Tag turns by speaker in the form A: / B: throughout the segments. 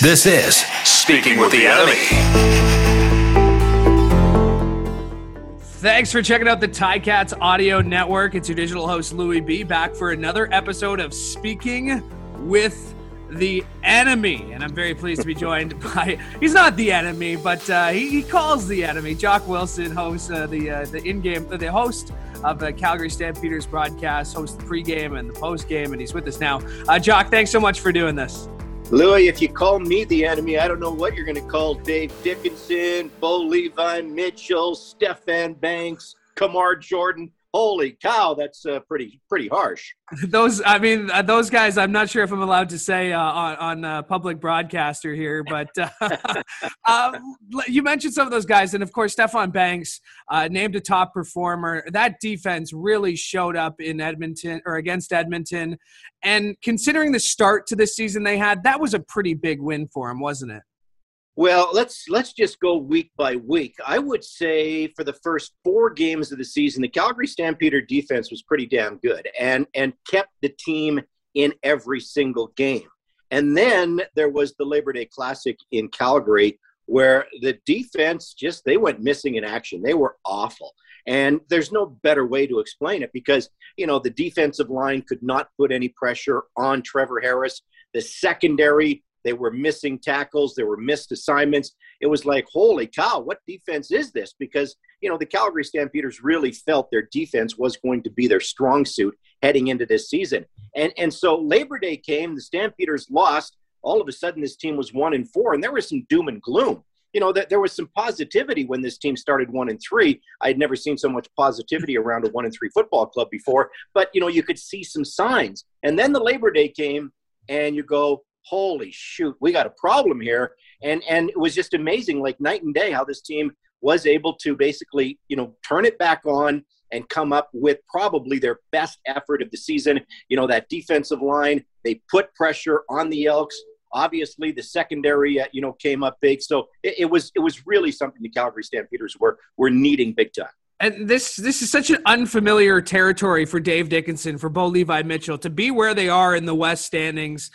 A: This is Speaking with the Enemy.
B: Thanks for checking out the Ticats Audio Network. It's your digital host, Louis B, back for another episode of Speaking with the Enemy. And I'm very pleased to be joined by, he's not the enemy, but uh, he, he, calls the enemy. Jock Wilson, host uh, the uh, the in game, the host of the Calgary Stampeders broadcast, hosts the pregame and the postgame, and he's with us now. Uh, Jock, thanks so much for doing this.
C: Louis, if you call me the enemy, I don't know what you're going to call Dave Dickenson, Bo Levi Mitchell, Stefan Banks, Kamar Jordan holy cow, that's uh, pretty pretty harsh.
B: Those, I mean, uh, those guys. I'm not sure if I'm allowed to say uh, on, on uh, public broadcaster here, but uh, um, you mentioned some of those guys, and of course, Stefan Banks named a top performer. That defense really showed up in Edmonton or against Edmonton, and considering the start to the season they had, that was a pretty big win for him, wasn't it?
C: Well, let's let's just go week by week. I would say for the first four games of the season, the Calgary Stampeder defense was pretty damn good and and kept the team in every single game. And then there was the Labor Day Classic in Calgary where the defense just they went missing in action. They were awful. And there's no better way to explain it because, you know, the defensive line could not put any pressure on Trevor Harris. The secondary they were missing tackles. There were missed assignments. It was like, holy cow, what defense is this? Because, you know, the Calgary Stampeders really felt their defense was going to be their strong suit heading into this season. And, and so Labor Day came, the Stampeders lost. All of a sudden, this team was one and four, and there was some doom and gloom. You know, that there was some positivity when this team started one and three. I had never seen so much positivity around a one and three football club before, but, you know, you could see some signs. And then the Labor Day came, and you go, holy shoot, we got a problem here. And and it was just amazing, like night and day, how this team was able to basically, you know, turn it back on and come up with probably their best effort of the season. You know, that defensive line, they put pressure on the Elks. Obviously, the secondary, uh, you know, came up big. So it, it was it was really something the Calgary Stampeders were were needing big time
B: and this this is such an unfamiliar territory for Dave Dickenson, for Bo Levi Mitchell to be where they are in the West standings.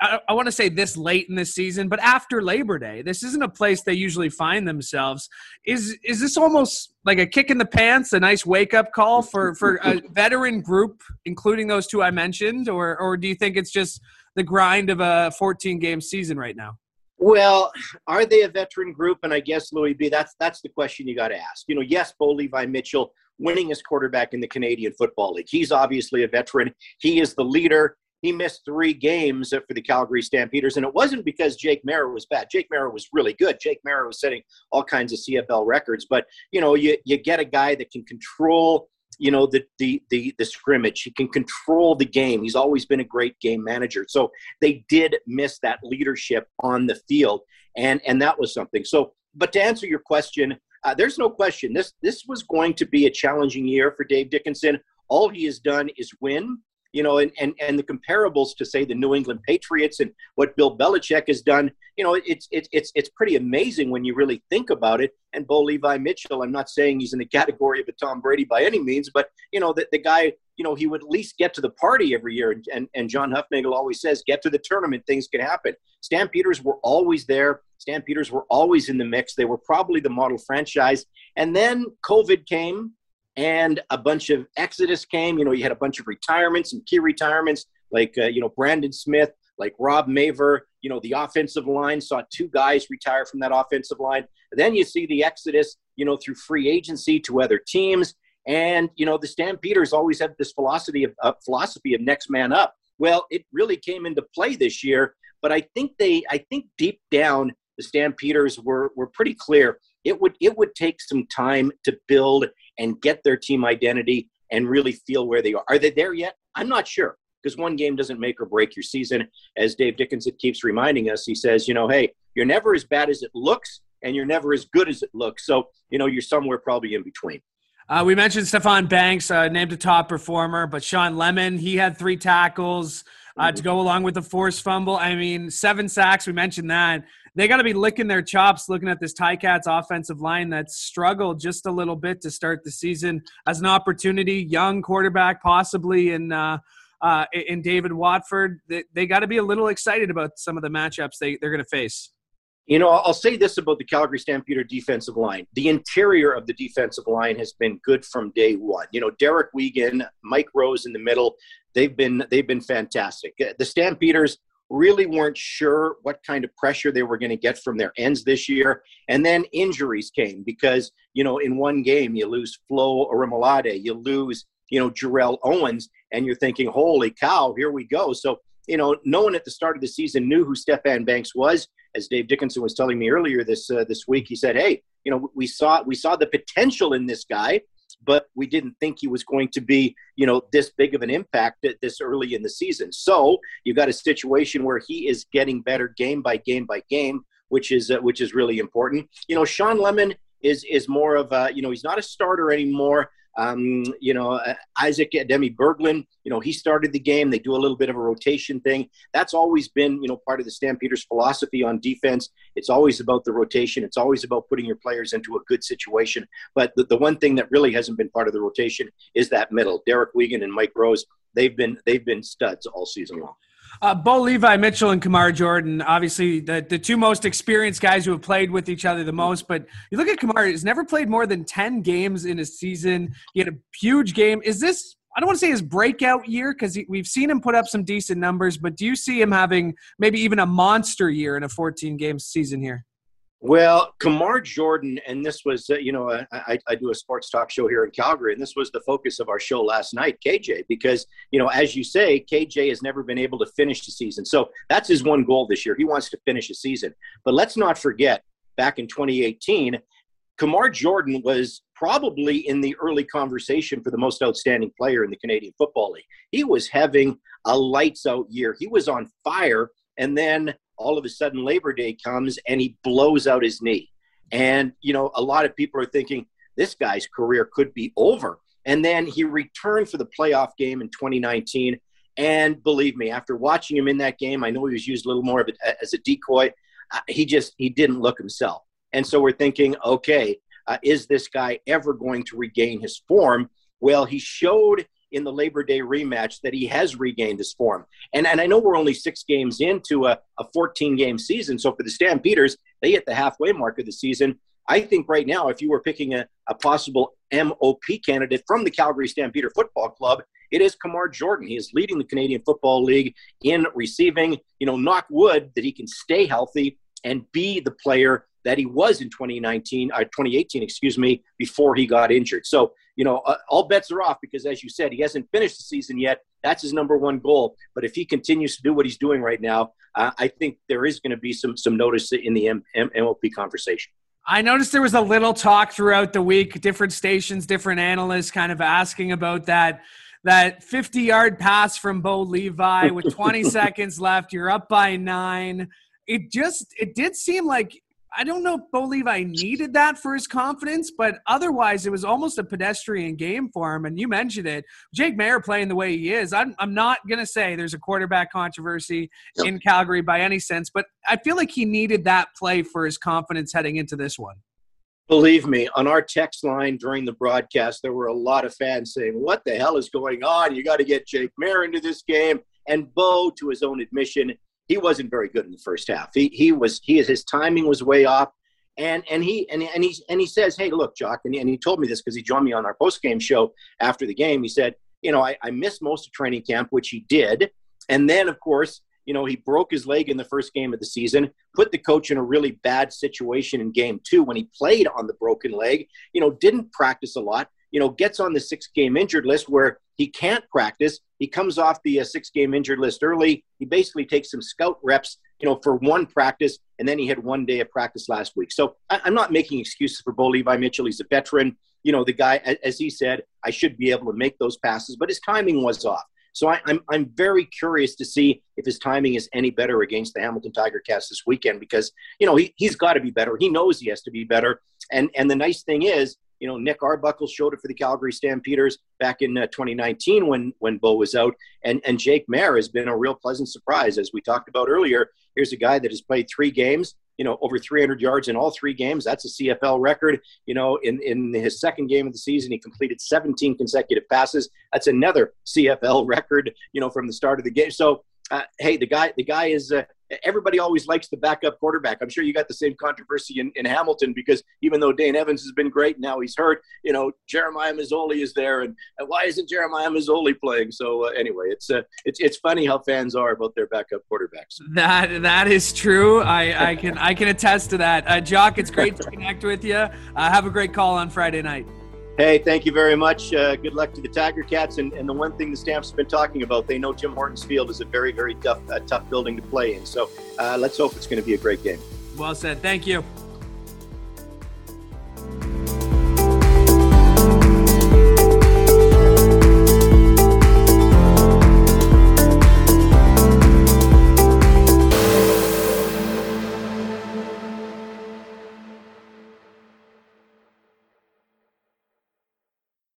B: I, I want to say this late in the season, but after Labor Day, this isn't a place they usually find themselves. Is is this almost like a kick in the pants, a nice wake up call for for a veteran group, including those two I mentioned, or or do you think it's just the grind of a 14 game season right now?
C: Well, are they a veteran group? And I guess Louis B. That's that's the question you got to ask. You know, yes, Bo Levi Mitchell winning as quarterback in the Canadian Football League. He's obviously a veteran. He is the leader. He missed three games for the Calgary Stampeders, and it wasn't because Jake Maier was bad. Jake Maier was really good. Jake Maier was setting all kinds of CFL records, but you know, you you get a guy that can control you know the, the the the scrimmage he can control the game he's always been a great game manager so they did miss that leadership on the field and and that was something so but to answer your question uh, there's no question this this was going to be a challenging year for dave Dickenson. all he has done is win you know, and, and, and the comparables to say the New England Patriots and what Bill Belichick has done, you know, it's, it's, it's, it's pretty amazing when you really think about it. And Bo Levi Mitchell, I'm not saying he's in the category of a Tom Brady by any means, but, you know, the, the guy, you know, he would at least get to the party every year. And, and, and John Hufnagel always says, get to the tournament, things can happen. Stampeders were always there. Stampeders were always in the mix. They were probably the model franchise. And then COVID came and a bunch of exodus came. You know, you had a bunch of retirements and key retirements, like uh, you know Brandon Smith, like Rob Maver. You know, the offensive line saw two guys retire from that offensive line. Then you see the exodus, you know, through free agency to other teams. And you know, the Stampeders always had this philosophy of uh, philosophy of next man up. Well, it really came into play this year. But I think they, I think deep down, the Stampeders were were pretty clear. It would it would take some time to build and get their team identity and really feel where they are. Are they there yet? I'm not sure because one game doesn't make or break your season. As Dave Dickenson keeps reminding us, he says, you know, hey, you're never as bad as it looks and you're never as good as it looks. So, you know, you're somewhere probably in between.
B: Uh, we mentioned Stefan Banks, uh, named a top performer, but Shawn Lemon, he had three tackles uh, to go along with the forced fumble. I mean, seven sacks, we mentioned that they got to be licking their chops looking at this Ticats offensive line that struggled just a little bit to start the season as an opportunity. Young quarterback, possibly in uh, uh, in David Watford. They, they got to be a little excited about some of the matchups they, they're going to face.
C: You know, I'll say this about the Calgary Stampeder defensive line. The interior of the defensive line has been good from day one. You know, Derek Wiggan, Mike Rose in the middle, they've been they've been fantastic. Uh, the Stampeders really weren't sure what kind of pressure they were going to get from their ends this year. And then injuries came because, you know, in one game you lose Flo Orimolade, you lose, you know, Jarrell Owens, and you're thinking, holy cow, here we go. So, you know, no one at the start of the season knew who Stefan Banks was. As Dave Dickenson was telling me earlier this uh, this week, he said, "Hey, you know, we saw we saw the potential in this guy, but we didn't think he was going to be, you know, this big of an impact this early in the season. So you've got a situation where he is getting better game by game by game, which is uh, which is really important. You know, Shawn Lemon is is more of a, you know, he's not a starter anymore. Um, you know, uh, Isaac Adeyemi-Berglund, you know, he started the game. They do a little bit of a rotation thing. That's always been, you know, part of the Stampeders' philosophy on defense. It's always about the rotation. It's always about putting your players into a good situation. But the, the one thing that really hasn't been part of the rotation is that middle. Derek Wiggan and Mike Rose, they've been they've been studs all season long.
B: Uh, Bo Levi Mitchell and Kamar Jordan, obviously the, the two most experienced guys who have played with each other the most. But you look at Kamar, he's never played more than 10 games in a season. He had a huge game. Is this, I don't want to say his breakout year because we've seen him put up some decent numbers, but do you see him having maybe even a monster year in a 14 game season here?
C: Well, Kamar Jordan, and this was, uh, you know, I, I, do a sports talk show here in Calgary, and this was the focus of our show last night, KJ, because, you know, as you say, KJ has never been able to finish the season. So that's his one goal this year. He wants to finish a season. But let's not forget, back in 2018, Kamar Jordan was probably in the early conversation for the most outstanding player in the Canadian Football League. He was having a lights out year, he was on fire. And then all of a sudden Labor Day comes and he blows out his knee. And, you know, a lot of people are thinking this guy's career could be over. And then he returned for the playoff game in 2019. And believe me, after watching him in that game, I know he was used a little more of it as a decoy. Uh, he just he didn't look himself. And so we're thinking, okay, uh, is this guy ever going to regain his form? Well, he showed in the Labor Day rematch that he has regained his form. And, and I know we're only six games into a, a 14 game season. So for the Stampeders, they hit the halfway mark of the season. I think right now, if you were picking a, a possible MOP candidate from the Calgary Stampeder Football Club, it is Kamar Jordan. He is leading the Canadian Football League in receiving. You know, knock wood that he can stay healthy and be the player that he was in 2019 or uh, 2018, excuse me, before he got injured. So, you know, uh, all bets are off because, as you said, he hasn't finished the season yet. That's his number one goal. But if he continues to do what he's doing right now, uh, I think there is going to be some some notice in the M- M- MOP conversation.
B: I noticed there was a little talk throughout the week, different stations, different analysts kind of asking about that that 50 yard pass from Bo Levi with 20 seconds left. You're up by nine. It just it did seem like I don't know believe I needed that for his confidence, but otherwise it was almost a pedestrian game for him. And you mentioned it, Jake Maier playing the way he is. I'm, I'm not going to say there's a quarterback controversy yep. in Calgary by any sense, but I feel like he needed that play for his confidence heading into this one.
C: Believe me, on our text line during the broadcast, there were a lot of fans saying, What the hell is going on? You got to get Jake Maier into this game. And Bo, to his own admission, he wasn't very good in the first half. He he was he his timing was way off, and and he and and he and he says, hey, look, Jock, and he, and he told me this because he joined me on our post game show after the game. He said, you know, I, I missed most of training camp, which he did, and then of course. You know, he broke his leg in the first game of the season, put the coach in a really bad situation in game two when he played on the broken leg. You know, didn't practice a lot you know, gets on the six game injured list where he can't practice. He comes off the uh, six game injured list early. He basically takes some scout reps, you know, for one practice, and then he had one day of practice last week. So I, am not making excuses for Bo Levi Mitchell. He's a veteran. You know, the guy, as he said, I should be able to make those passes, but his timing was off. So I, am I'm, I'm very curious to see if his timing is any better against the Hamilton Tiger Cats this weekend because you know he he's got to be better. He knows he has to be better. And and the nice thing is you know, Nick Arbuckle showed it for the Calgary Stampeders back in uh, 2019 when when Bo was out, and and Jake Maier has been a real pleasant surprise, as we talked about earlier. Here's a guy that has played three games, you know, over 300 yards in all three games. That's a CFL record. You know, in, in his second game of the season, he completed 17 consecutive passes. That's another CFL record, you know, from the start of the game. So, uh, hey, the guy, the guy is, uh, everybody always likes the backup quarterback. I'm sure you got the same controversy in, in Hamilton because even though Dane Evans has been great, now he's hurt. You know, Jeremiah Masoli is there, and, and why isn't Jeremiah Masoli playing? So uh, anyway, it's uh, it's it's funny how fans are about their backup quarterbacks.
B: That that is true. I, I can I can attest to that. Uh, Jock, it's great to connect with you. Uh, have a great call on Friday night.
C: Hey, thank you very much. Uh, good luck to the Tiger Cats. And, and the one thing the Stamps have been talking about, they know Tim Hortons Field is a very, very tough, uh, tough building to play in. So uh, let's hope it's going to be a great game.
B: Well said. Thank you.